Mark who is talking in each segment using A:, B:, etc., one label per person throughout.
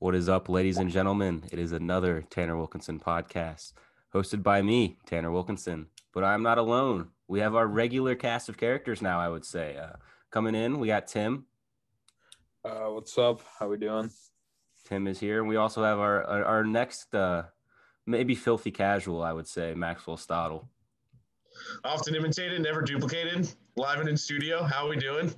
A: What is up, ladies and gentlemen? It is another Tanner Wilkenson podcast hosted by me, Tanner Wilkenson. But I'm not alone. We have our regular cast of characters now, I would say. Uh, coming in, we got Tim.
B: Uh, what's up? How we doing?
A: Tim is here. And we also have our, our, our next, uh, maybe filthy casual, I would say, Maxwell Stadel.
C: Often imitated, never duplicated. Live and in studio. How are we doing?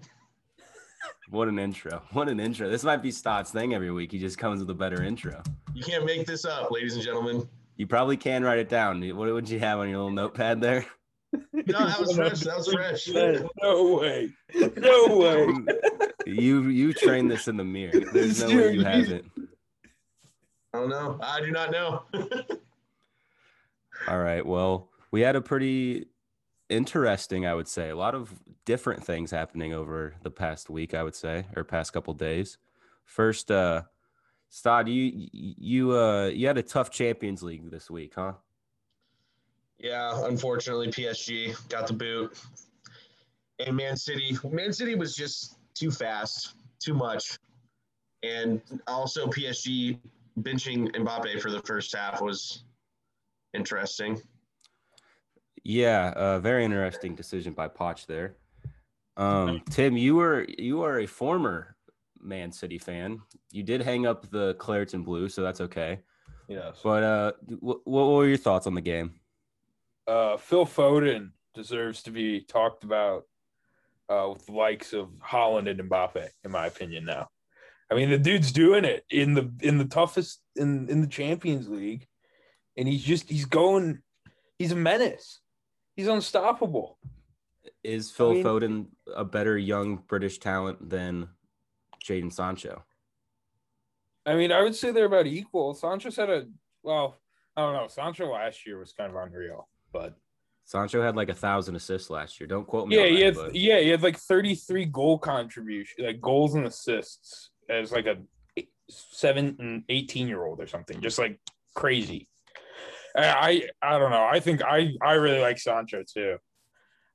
A: What an intro. What an intro. This might be Stad's thing every week. He just comes with a better intro.
C: You can't make this up, ladies and gentlemen.
A: You probably can write it down. What would you have on your little notepad there?
C: No, that was fresh. That was fresh.
B: No way. No way.
A: You you trained this in the mirror. There's no way you haven't.
C: I don't know. I do not know.
A: All right. Well, we had a pretty interesting, I would say, a lot of different things happening over the past week, I would say, or past couple days. First, uh Stad, you you uh you had a tough Champions League this week, huh?
C: yeah, unfortunately, PSG got the boot. And Man City, Man City was just too fast, too much. And also PSG benching Mbappe for the first half was interesting.
A: Yeah, uh, very interesting decision by Poch there. Um, Tim, you were you are a former Man City fan. You did hang up the Clareton blue, so that's okay.
B: Yes.
A: But uh, what, what were your thoughts on the game?
B: Uh, Phil Foden deserves to be talked about uh, with the likes of Haaland and Mbappe, in my opinion. Now, I mean, the dude's doing it in the in the toughest in in the Champions League, and he's just he's going. He's a menace. He's unstoppable.
A: Is Phil
B: I mean-
A: Foden a better young British talent than Jadon Sancho?
B: I mean, I would say they're about equal. Sancho's had a well, I don't know. Sancho last year was kind of unreal, but
A: Sancho had like a thousand assists last year. Don't quote me.
B: yeah,
A: on
B: he
A: that,
B: had
A: but
B: yeah, he had like 33 goal contribution, like goals and assists as like a seven and 18 year old or something, just like crazy. I I don't know. I think I I really like Sancho too.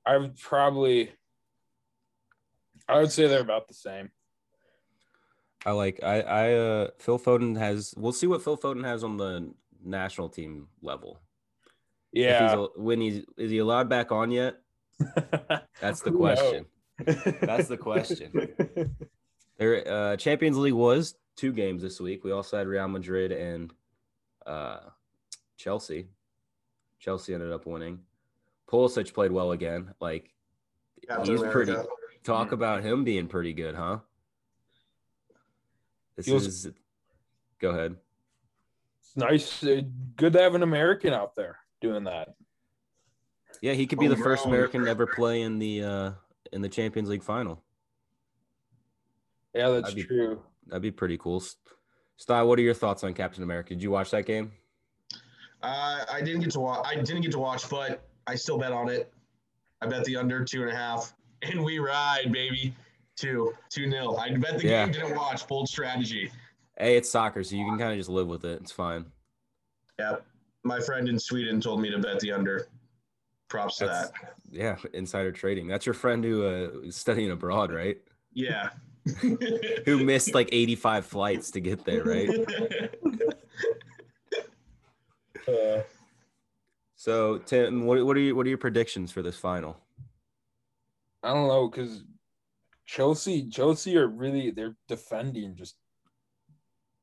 B: I would probably I would say they're about the same.
A: I like I I uh Phil Foden has. We'll see what Phil Foden has on the national team level. If
B: Yeah.
A: he's a, when he's is he allowed back on yet? That's the question. That's the question. There, uh, Champions League was two games this week. We also had Real Madrid and uh, Chelsea. Chelsea ended up winning. Pulisic played well again. Like
C: Captain
A: he's pretty.
C: America.
A: Talk about him being pretty good, huh? This
B: was-
A: is. Go ahead.
B: It's nice. uh, Good to have an American out there doing that.
A: Yeah, he could be the first
C: Homegrown.
A: American to ever play in the uh, in the Champions League final.
B: Yeah, that's
A: That'd be-
B: true.
A: That'd be pretty cool. Sty, what are your thoughts on Captain America? Did you watch that game?
C: Uh, I didn't get to watch. I didn't get to watch, but I still bet on it. I bet the under two and a half, and we ride, baby. Two, two nil. I bet the
A: Yeah.
C: game. Didn't watch. Bold strategy.
A: Hey, it's soccer, so you can kind of just live with it. It's fine.
C: Yeah, my friend in Sweden told me to bet the under. Props to that.
A: Yeah, insider trading. That's your friend who uh, is studying abroad, right?
C: Yeah.
A: Who missed like 85 flights to get there, right?
B: Uh,
A: So, Tim, what, what are you, what are your predictions for this final?
B: I don't know because Chelsea, Chelsea are really they're defending just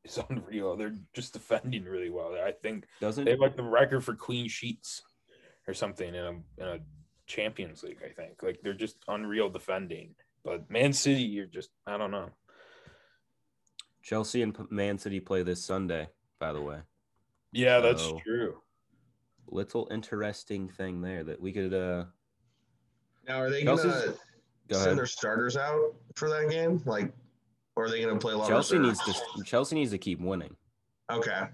B: it's unreal. They're just defending really well. I think
A: Doesn't
B: they have like the record for clean sheets or something in a in a Champions League. I think like they're just unreal defending. But Man City, you're just I don't know.
A: Chelsea and Man City play this Sunday? By the way,
B: Yeah, that's
A: So-
B: true.
A: little interesting thing there that we could. uh
C: now, are they
A: Chelsea's-
C: gonna
A: Go
C: send
A: ahead.
C: their starters out for that game? Like, or are they gonna play a lot
A: Chelsea
C: of
A: needs to Chelsea needs to keep winning.
C: Okay.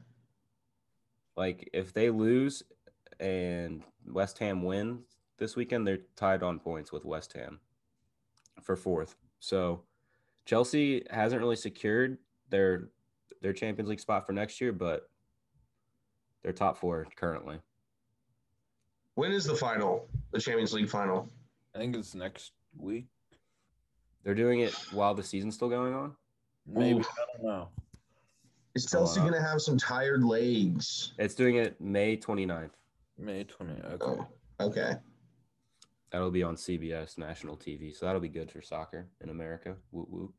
A: Like if they lose and West Ham win this weekend, they're tied on points with West Ham for fourth. So Chelsea hasn't really secured their their Champions League spot for next year, but they're top four currently.
C: When is the final? The Champions League final?
B: I think it's next week.
A: They're doing it while the season's still going on.
B: Maybe
C: Ooh.
B: I don't know.
C: Is Chelsea
A: uh,
C: gonna have some tired legs?
A: It's doing it May 29th.
D: May 20. Okay.
C: Oh, okay.
A: That'll be on CBS national TV, so that'll be good for soccer in America. Whoop whoop.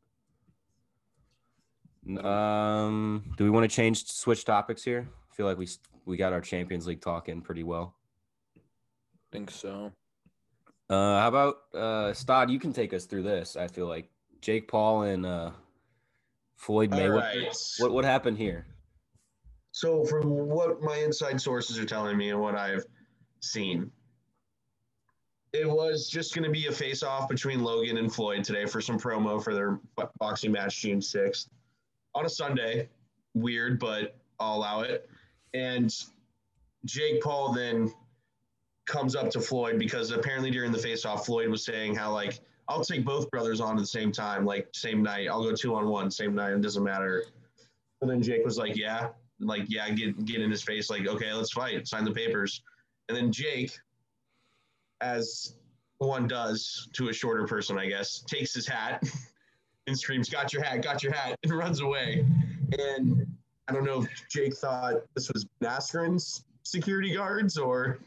A: Um, do we want to change switch topics here? I feel like we we got our Champions League talking pretty well.
D: I think so.
A: Uh, how about uh, Stad? You can take us through this. I feel like Jake Paul and uh, Floyd
C: All
A: Mayweather.
C: right.
A: What what happened here?
C: So, from what my inside sources are telling me and what I've seen, it was just going to be a face off between Logan and Floyd today for some promo for their boxing match June 6th on a Sunday. Weird, but I'll allow it. And Jake Paul then comes up to Floyd because apparently during the face off, Floyd was saying how, like, I'll take both brothers on at the same time, like, same night. I'll go two on one, same night. It doesn't matter. And then Jake was like, yeah, like, yeah, get get in his face, like, okay, let's fight, sign the papers. And then Jake, as one does to a shorter person, I guess, takes his hat and screams, Got your hat, got your hat, and runs away. And I don't know if Jake thought this was Naskerin's security guards or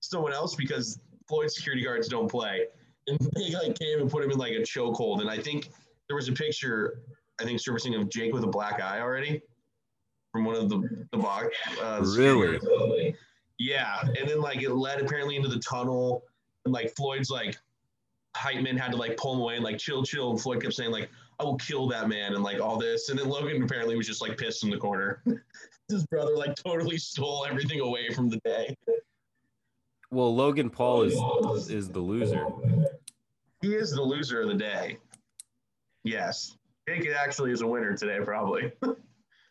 C: someone else because Floyd's security guards don't play. And they like came and put him in like a chokehold. And I think there was a picture, I think surfacing of Jake with a black eye already from one of the the box. Uh,
A: Really?
C: Yeah, and then like it led apparently into the tunnel, and like Floyd's like hype man had to like pull him away and like chill, chill, and Floyd kept saying like I will kill that man and like all this, and then Logan apparently was just like pissed in the corner. His brother like totally stole everything away from the day.
A: Well, Logan Paul is oh, is the loser.
C: He is the loser of the day. Yes, Jake actually is a winner today, probably.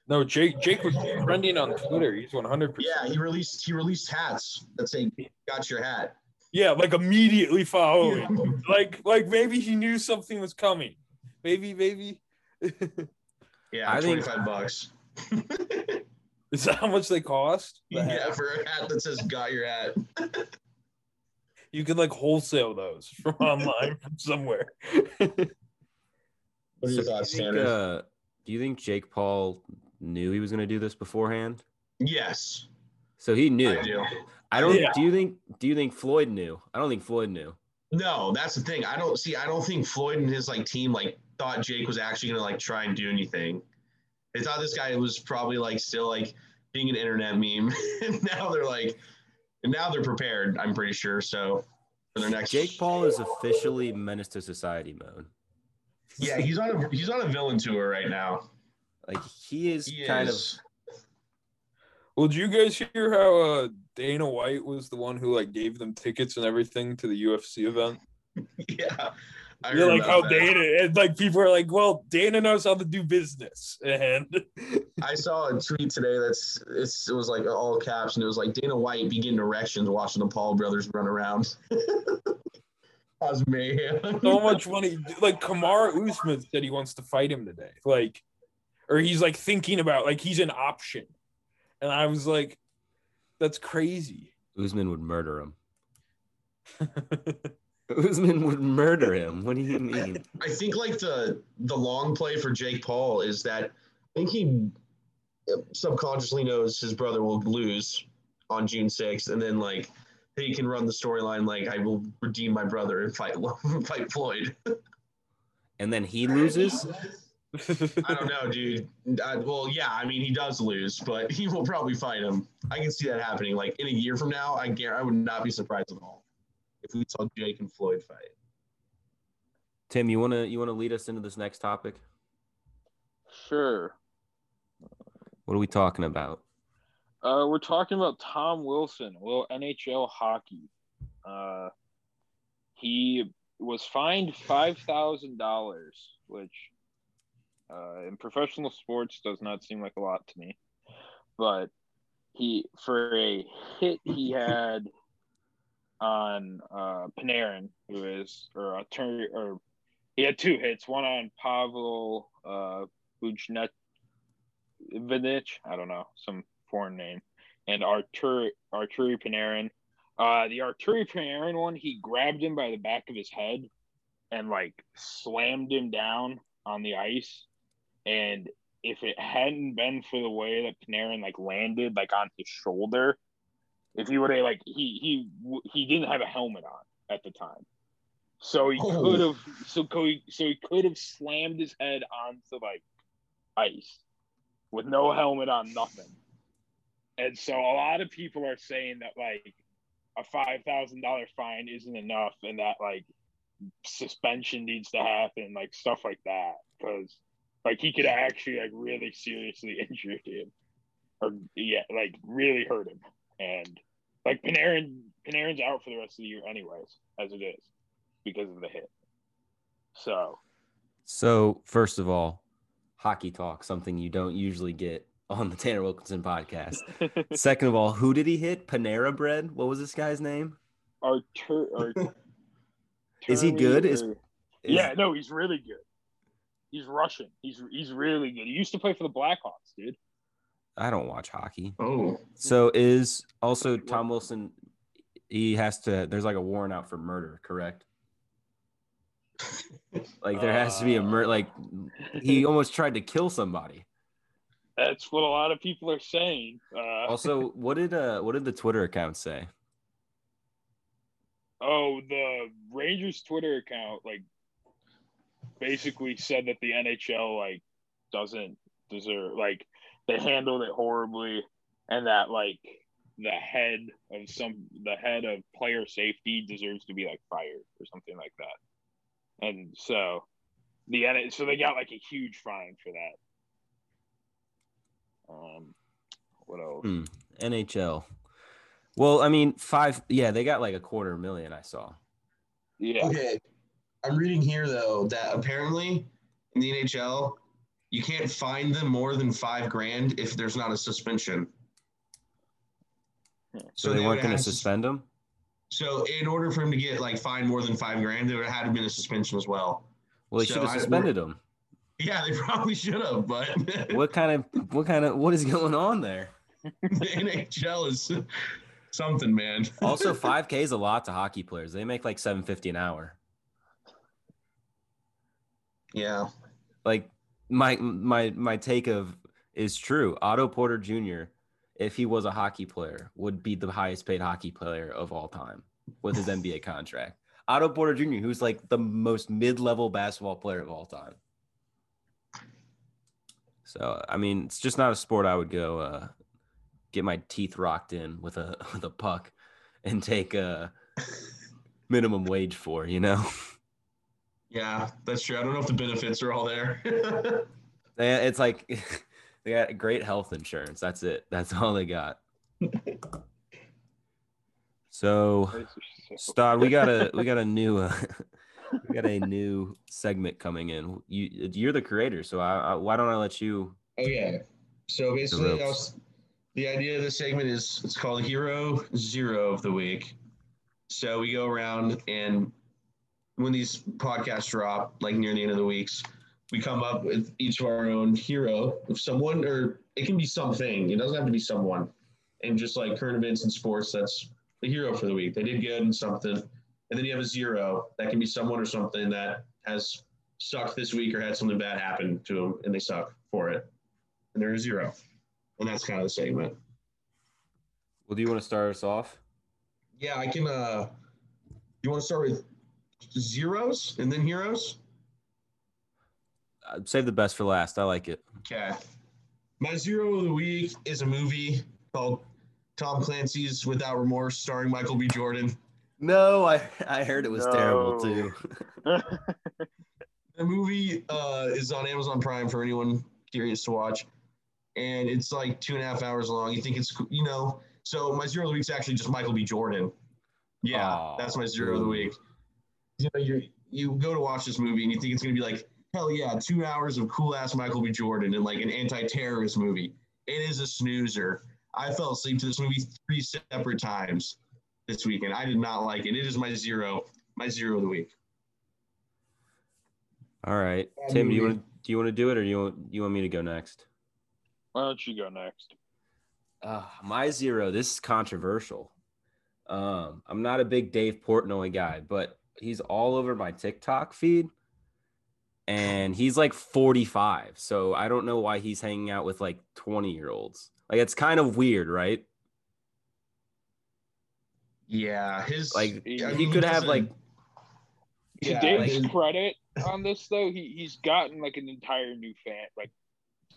D: No, Jake Jake was trending on Twitter. He's 100%.
C: Yeah, he released he released hats that say "Got your hat."
D: Yeah, like immediately following. like like maybe he knew something was coming. Maybe maybe
C: Yeah,
A: I
C: twenty
A: think-
C: bucks.
D: is that how much they cost? The hat?
C: yeah, for a hat that says "Got your hat."
D: You can like wholesale those from online from somewhere.
C: What are your
A: So
C: thoughts,
A: do you think, uh, do you think Jake Paul knew he was going to do this beforehand?
C: yes,
A: So he knew.
C: I do.
A: I don't.
D: Yeah.
A: Do you think? Do you think Floyd knew? I don't think Floyd knew.
C: No, that's the thing. I don't see. I don't think Floyd and his like team like thought Jake was actually gonna like try and do anything. They thought this guy was probably like still like being an internet meme, and now they're like, and now they're prepared. I'm pretty sure. So for their next
A: Jake Paul is officially menace to society mode.
C: yeah, he's on a he's on a villain tour right now.
A: Like he is
C: He
A: kind
C: is.
D: Well, did you guys hear how uh, Dana White was the one who like gave them tickets and everything to the UFC event?
C: yeah. I
D: You're like how
C: that.
D: Dana and like people are like, well, Dana knows how to do business, and
C: I saw a tweet today that's it's, it was like all caps and it was like Dana White be getting erections watching the Paul brothers run around. Cause mayhem.
D: so much money. Like Kamaru Usman said he wants to fight him today, like, or he's like thinking about like he's an option, and I was like, that's crazy.
A: Usman would murder him. Usman would murder him. What do you mean?
C: I think like the the long play for Jake Paul is that I think he subconsciously knows his brother will lose on June 6th, and then like he can run the storyline like I will redeem my brother and fight fight Floyd.
A: And then he loses.
C: I don't know, dude. I, well, yeah, I mean he does lose, but he will probably fight him. I can see that happening. Like in a year from now, I guarantee I would not be surprised at all if we saw Jake and Floyd fight.
A: Tim, you wanna you wanna lead us into this next topic?
B: Sure.
A: What are we talking about?
B: Uh, we're talking about Tom Wilson, well, NHL hockey. Uh, he was fined five thousand dollars, which uh, in professional sports does not seem like a lot to me. But he for a hit he had on uh, Panarin, who is or a turn or he had two hits, one on Pavel uh, Vinich, I don't know, some foreign name, and Artur Arturi Panarin. Uh, the Arturi Panarin one, he grabbed him by the back of his head and like slammed him down on the ice, and if it hadn't been for the way that Panarin like landed like on his shoulder, if he would have like he he he didn't have a helmet on at the time, so he
C: Oh.
B: could have so co- so he could have slammed his head onto like ice with no helmet on, nothing. And so a lot of people are saying that like a five thousand dollar fine isn't enough, and that like suspension needs to happen, like stuff like that, because like he could actually like really seriously injure him, or yeah, like really hurt him, and like Panarin, Panarin's out for the rest of the year anyways, as it is, because of the hit. So
A: So, first of all, hockey talk, something you don't usually get on the Tanner Wilkenson podcast. Second of all, who did he hit? Panera Bread? What was this guy's name?
B: Artur, or
A: Is he good? Is- Is-
B: yeah, no, he's really good. He's Russian. He's he's really good. He used to play for the Blackhawks, dude.
A: I don't watch hockey.
C: Oh,
A: So is also Tom Wilson he has to there's like a warrant out for murder, correct? Like there has to be a murder like he almost tried to kill somebody.
B: That's what a lot of people are saying. Uh,
A: Also, what did uh what did the Twitter account say?
B: oh, the Rangers Twitter account like basically said that the NHL like doesn't deserve like they handled it horribly, and that like the head of some the head of player safety deserves to be like fired or something like that. And so the N so they got like a huge fine for that. Um, what else?
A: Hmm. NHL. Well, I mean, five yeah, they got like a quarter million I saw.
B: Yeah,
C: okay. I'm reading here though that apparently in the NHL you can't fine them more than five grand if there's not a suspension.
A: So, they,
C: would
A: weren't going to suspend him?
C: So in order for him to get like fined more than five grand, there would have had to been a suspension as well.
A: Well, they
C: So
A: should have
C: I-
A: suspended him.
C: Yeah, they probably should have, but
A: What kind of what kind of what is going on there?
C: the NHL is something, man.
A: Also, 5K is a lot to hockey players. They make like 750 an hour.
C: Yeah.
A: Like my my my take of is true. Otto Porter Jr., if he was a hockey player, would be the highest paid hockey player of all time with his NBA contract. Otto Porter Jr., who's like the most mid-level basketball player of all time. So I mean, it's just not a sport I would go uh, get my teeth rocked in with a with a puck and take a minimum wage for, you know.
C: Yeah, that's true. I don't know if the benefits are all there.
A: It's like they got great health insurance. That's it. That's all they got. So, Stad, we got a we got a new uh, we got a new segment coming in. You you're the creator, so I, I, why don't I let you?
C: okay. So basically. I was, the idea of this segment is it's called Hero Zero of the Week. So we go around and when these podcasts drop, like near the end of the weeks, we come up with each of our own hero of someone, or it can be something. It doesn't have to be someone. And just like current events and sports, that's the hero for the week. They did good in something. And then you have a zero. That can be someone or something that has sucked this week or had something bad happen to them and they suck for it. And they're a zero. And that's kind of the segment.
A: Well, do you want to start us off?
C: Yeah, I can uh you want to start with zeros and then heroes?
A: Uh, save the best for last. I like it.
C: Okay. My zero of the week is a movie called Tom Clancy's Without Remorse, starring Michael B. Jordan.
A: No, I I heard it was terrible too.
C: The movie uh, is on Amazon Prime for anyone curious to watch, and it's like two and a half hours long. You think it's co- you know? So my zero of the week is actually just Michael B. Jordan. Yeah,
A: Aw,
C: that's my zero of the week. You know, you you go to watch this movie and you think it's gonna be like hell yeah, two hours of cool ass Michael B. Jordan and like an anti-terrorist movie. It is a snoozer. I fell asleep to this movie three separate times this weekend. I did not like it. It is my zero, my zero of the week.
A: All right,
C: Bad
A: Tim, do you
C: movie.
A: want do you want to do it or do you want you want me to go next?
B: Why don't you go next?
A: Uh, my zero. This is controversial. Um, I'm not a big Dave Portnoy guy, but he's all over my TikTok feed. and he's like 45. So I don't know why he's hanging out with like 20 year olds. Like it's kind of weird, right?
C: Yeah, his
A: Like
B: I
A: he
C: mean,
A: could have
C: doesn't-
A: like
B: To
C: Yeah,
B: Dave's
C: like-
B: credit on this though, he he's gotten like an entire new fan like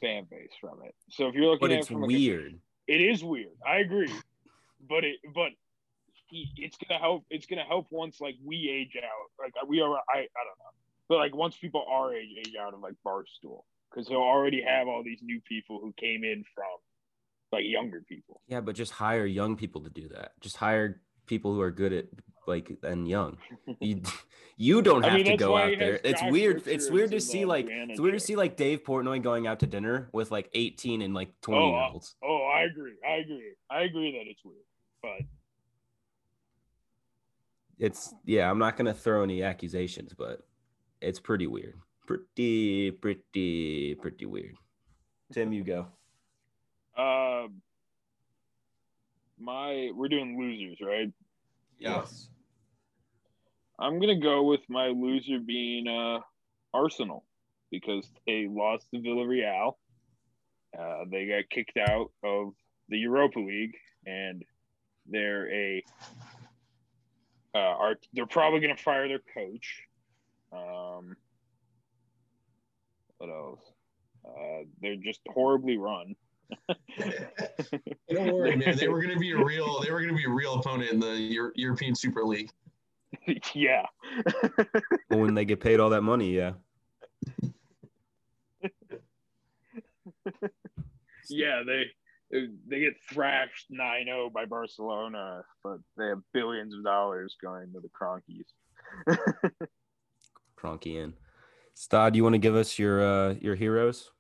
B: fan base from it. So if you're looking
A: but
B: at
A: it's
B: it from like a-
A: weird.
B: it is weird. I agree, but it but he, it's gonna help. It's gonna help once like we age out. Like we are. I I don't know, but like once people are age age out of like Barstool, because he'll already have all these new people who came in from like younger people.
A: Yeah, but just hire young people to do that. Just hire people who are good at like and young. You you don't
B: I
A: have
B: mean,
A: to go out there. It's weird. It's weird to see like
B: Brianna
A: it's weird to see like Dave Portnoy going out to dinner with like 18 and like 20
B: Oh,
A: year olds.
B: Oh, I agree. I agree. I agree that it's weird, but
A: It's yeah, I'm not gonna throw any accusations, but it's pretty weird. Pretty, pretty, pretty weird. Tim, you go.
B: um, my we're doing losers, right?
C: Yes.
B: I'm gonna go with my loser being uh, Arsenal because they lost to Villarreal. Uh, they got kicked out of the Europa League, and they're a uh, are they're probably gonna fire their coach. Um, what else? Uh, they're just horribly run.
C: Don't worry, man. They were going to be a real. They were going to be a real opponent in the Euro- European Super League.
B: yeah.
A: When they get paid all that money, yeah.
B: Yeah, they they get thrashed 9-0 by Barcelona, but they have billions of dollars going to the Kroenkes.
A: Cronky in. Stad, you want to give us your uh your heroes?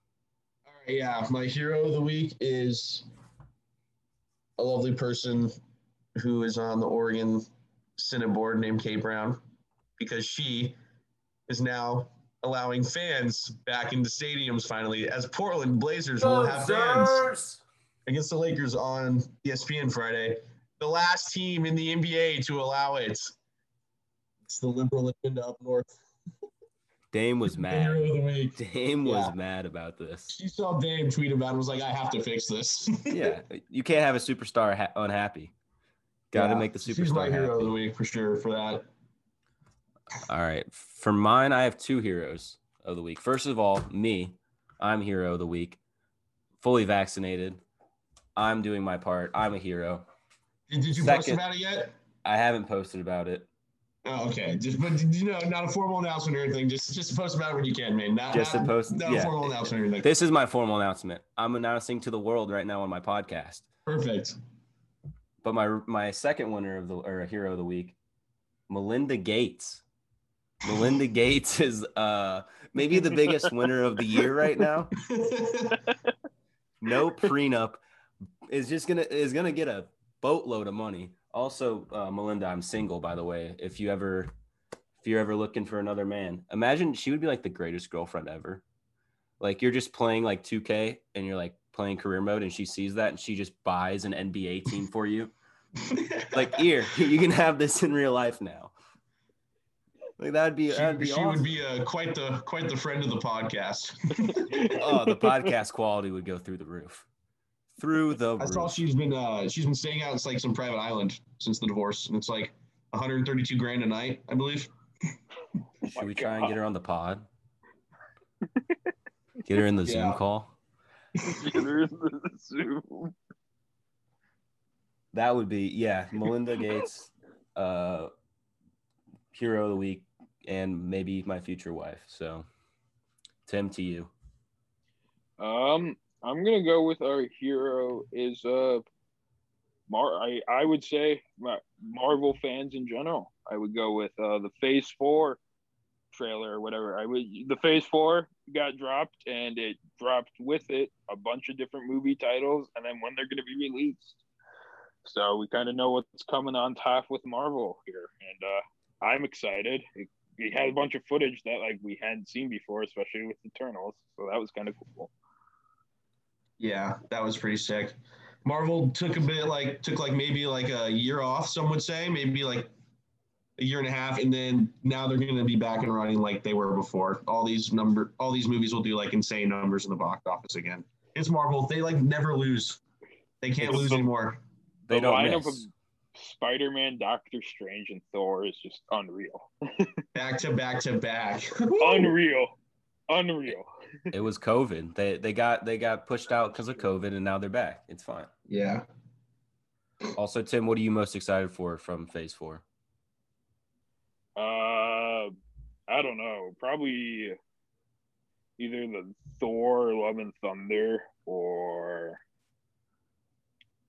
C: All right, yeah, my hero of the week is a lovely person who is on the Oregon Senate board named Kate Brown because she is now allowing fans back into stadiums finally as Portland Blazers will have fans against the Lakers on ESPN Friday. The last team in the NBA to allow it. It's the liberal agenda up north.
A: Dame was mad. Dame was
C: Yeah.
A: mad about this.
C: She saw Dame tweet about it and was like, I have to fix this.
A: Yeah, you can't have a superstar ha- unhappy. Got to
C: Yeah,
A: make the superstar.
C: She's my hero of the
A: happy.
C: week for sure for that.
A: All right, for mine, I have two heroes of the week. First of all, me, I'm hero of the week. Fully vaccinated. I'm doing my part. I'm a hero.
C: Did, did you post about it yet?
A: I haven't posted about it.
C: Oh, okay. Just but you know, not a formal announcement or anything. Just just post about it when you can, man. Not
A: Just
C: not,
A: post-
C: Not
A: yeah.
C: a formal announcement or anything.
A: This is my formal announcement. I'm announcing to the world right now on my podcast.
C: Perfect.
A: But my my second winner of the or a hero of the week, Melinda Gates. Melinda Gates is uh maybe the biggest winner of the year right now. No prenup is just gonna is gonna get a boatload of money. Also, uh, Melinda, I'm single by the way. If you ever if you're ever looking for another man, imagine she would be like the greatest girlfriend ever. Like you're just playing like 2K and you're like playing career mode, and she sees that and she just buys an NBA team for you. Like here, you can have this in real life now. Like that'd be
C: she,
A: that'd be
C: she
A: awesome.
C: would be uh, quite the quite the friend of the podcast.
A: oh, the podcast quality would go through the roof. Through the
C: I saw
A: roof.
C: she's been uh she's been staying out in like some private island since the divorce, and it's like 132 grand a night, I believe.
A: Should we
B: my
A: try and get her on the pod? Get her in the Zoom
C: Yeah.
A: call.
B: There's the Zoom.
A: That would be yeah, Melinda Gates, uh, hero of the week, and maybe my future wife. So, Tim, to you.
B: Um, I'm gonna go with our hero is uh, Mar. I I would say Ma- Marvel fans in general. I would go with uh the Phase Four trailer or whatever. I would the Phase Four got dropped and it dropped with it a bunch of different movie titles and then when they're gonna be released. So we kind of know what's coming on top with Marvel here, and uh, I'm excited. It, it had a bunch of footage that like we hadn't seen before, especially with Eternals. So that was kind of cool.
C: Yeah, that was pretty sick. Marvel took a bit like took like maybe like a year off, some would say, maybe like a year and a half, and then now they're going to be back and running like they were before. All these number, all these movies will do like insane numbers in the box office again. It's Marvel; they like never lose. They can't
B: It's
C: lose
B: the-
C: anymore.
A: They
B: the
A: don't
B: lineup
A: miss.
B: of Spider-Man, Doctor Strange, and Thor is just unreal.
C: Back to back to back.
B: unreal. Unreal.
A: It was COVID. They they got they got pushed out because of COVID, and now they're back. It's fine.
C: yeah.
A: Also, Tim, what are you most excited for from Phase Four?
B: Uh, I don't know. Probably either the Thor, Love and Thunder, or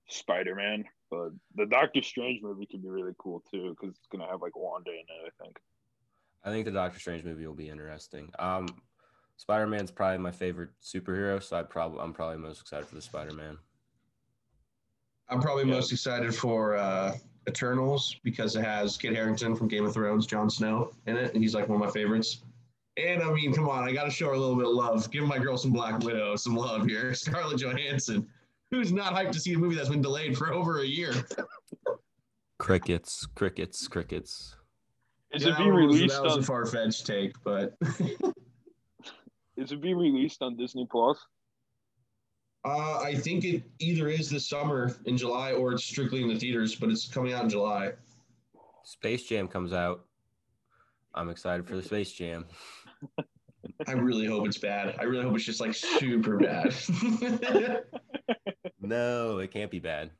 B: Spider Man. But the Doctor Strange movie could be really cool too because it's gonna have like Wanda in it. I think.
A: I think the Doctor Strange movie will be interesting. Um, Spider Man's probably my favorite superhero, so I probably I'm probably most excited for the Spider Man.
C: I'm probably
B: Yeah.
C: most excited for uh, Eternals because it has Kit Harington from Game of Thrones, Jon Snow in it, and he's like one of my favorites. And I mean, come on, I got to show her a little bit of love. Give my girl some Black Widow, some love here. Scarlett Johansson, who's not hyped to see a movie that's been delayed for over a year.
A: Crickets, crickets, crickets.
B: Is
C: Yeah,
B: it
C: that
B: being
C: was-
B: released
C: That was
B: on?
C: a far fetched take, but
B: Is it being released on Disney Plus?
C: uh, I think it either is this summer in July or it's strictly in the theaters, but it's coming out in July.
A: Space Jam comes out. I'm excited for the Space Jam.
C: I really hope it's bad. I really hope it's just like super bad.
A: No, it can't be bad.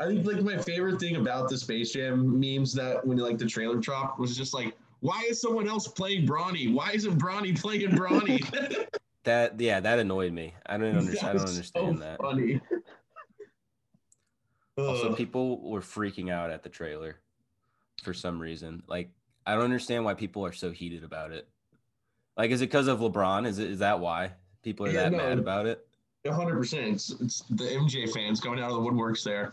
C: I think like my favorite thing about the Space Jam memes that when you like the trailer dropped was just like, why is someone else playing Bronny? Why isn't Bronny playing Bronny?
A: That yeah, that annoyed me. I don't understand. I don't
C: That
A: understand
C: so
A: that.
C: Funny.
A: Also, people were freaking out at the trailer for some reason. Like, I don't understand why people are so heated about it. Like, is it because of LeBron? Is it is that why people are
C: Yeah,
A: that
C: no.
A: mad about it?
C: A hundred percent. It's it's the MJ fans coming out of the woodworks there.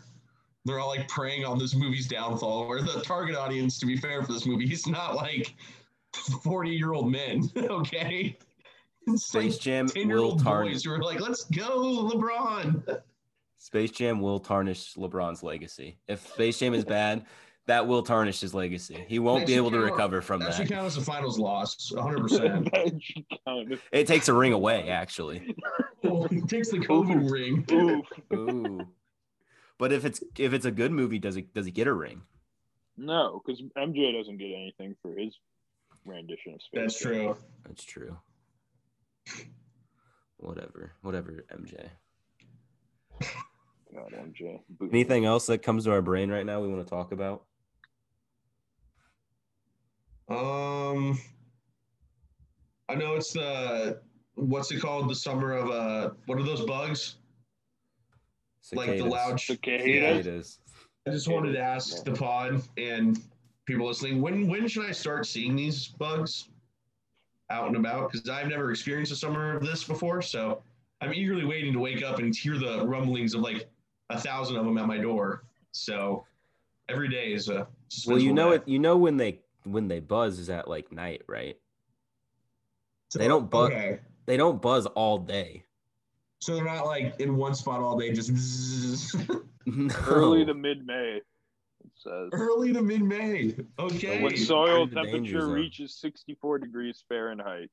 C: They're all like preying on this movie's downfall. Where the target audience, to be fair, for this movie, is not like forty-year-old men. Okay, it's like
A: Space Jam will
C: ten-year-old
A: tarnish.
C: boys who are like, "Let's go, LeBron."
A: Space Jam will tarnish LeBron's legacy. If Space Jam is bad, that will tarnish his legacy. He won't
C: That
A: be
C: should
A: able to recover from
C: That should
A: that.
C: count as a finals loss. One hundred percent.
B: that count.
A: It takes a ring away, actually.
C: He takes the COVID ring.
B: Oof.
A: Ooh. But if it's if it's a good movie, does it does he get a ring?
B: No, because MJ doesn't get anything for his rendition of Space.
C: That's true.
A: That's true. Whatever. Whatever, MJ.
B: God, MJ. Boo.
A: Anything else that comes to our brain right now we want to talk about?
C: Um, I know it's the what's it called? The summer of uh, what are those bugs? Like the
A: Cicadas.
C: loud.
B: Cicadas.
A: Cicadas.
C: I just wanted to ask the pod and people listening when when should I start seeing these bugs out and about? Because I've never experienced a summer of this before, so I'm eagerly waiting to wake up and hear the rumblings of like a thousand of them at my door. So every day is a
A: Well, you know
C: day.
A: it. You know when they when they buzz is at like night, right?
C: So-
A: they don't buzz-
C: Okay.
A: They don't buzz all day.
C: So they're not like in one spot all day, just
A: No.
B: Early to mid May. It says.
C: early to mid May. Okay.
B: When soil
A: in the danger
B: temperature reaches 64 degrees Fahrenheit.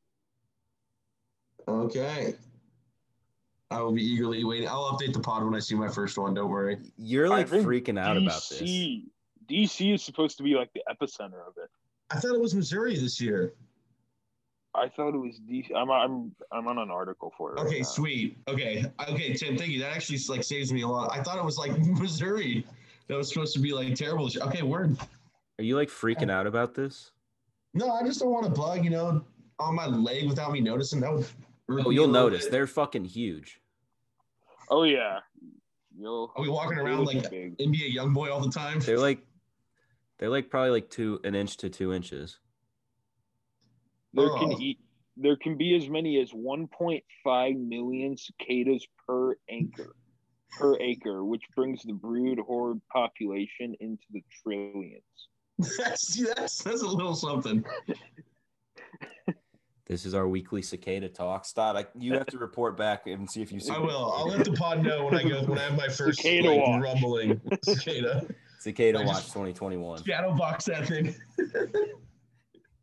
C: Okay. I will be eagerly waiting. I'll update the pod when I see my first one. Don't worry.
A: You're like freaking out about this.
B: DC DC is supposed to be like the epicenter of it.
C: I thought it was Missouri this year.
B: I thought it was DC. I'm I'm I'm on an article for it. right
C: Okay,
B: now.
C: sweet. Okay, okay, Tim. Thank you. That actually like saves me a lot. I thought it was like Missouri. That was supposed to be like terrible. Okay, word.
A: Are you like freaking out about this?
C: No, I just don't want to bug. You know, on my leg without me noticing. That would.
A: Oh, you'll notice
C: bit.
A: they're fucking huge.
B: Oh yeah. You'll.
C: Are we walking around
B: look
C: like
B: big.
C: NBA YoungBoy all the time?
A: They're like they're like probably like two an inch to two inches.
B: There
C: Oh.
B: can eat. There can be as many as 1.5 million cicadas per acre, per acre, which brings the brood horde population into the trillions.
C: that's that's that's a little something.
A: This is our weekly cicada talk. Stad, I, you have to report back and see if you see
C: I will. I'll let the pod know when I go when I have my first
B: Cicada
C: like, rumbling cicada.
A: Cicada
C: I
A: watch 2021.
C: Shadow box that thing.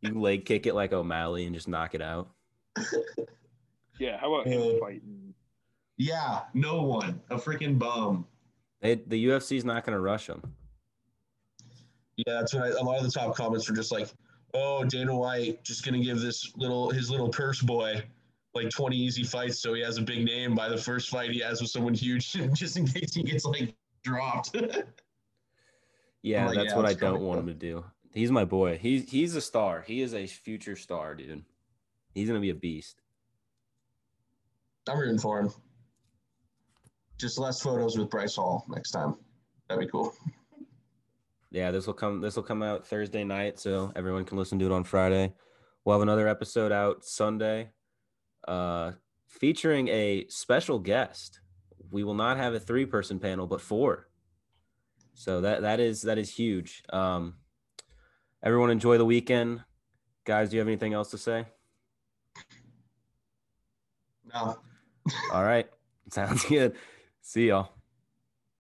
A: You leg kick it like O'Malley and just knock it out.
B: Yeah, how about him
C: Uh,
B: fighting?
C: yeah, no one. A freaking bum.
A: They, the UFC's not going to rush him.
C: Yeah, that's what I, a lot of the top comments were just like, "Oh, Dana White just gonna give this little his little purse boy like 20 easy fights, so he has a big name by the first fight he has with someone huge, just in case he gets like dropped."
A: Yeah,
C: like,
A: that's
C: yeah,
A: what I don't want him to do. He's my boy. He's he's a star. He is a future star, dude. He's gonna be a beast.
C: I'm rooting for him. Just less photos with Bryce Hall next time. That'd be cool.
A: Yeah, this will come this will come out Thursday night, so everyone can listen to it on Friday. We'll have another episode out Sunday, uh, featuring a special guest. We will not have a three person panel, but four. So that that is that is huge. Um, everyone enjoy the weekend, guys. Do you have anything else to say?
C: No.
A: All right, sounds good. See y'all.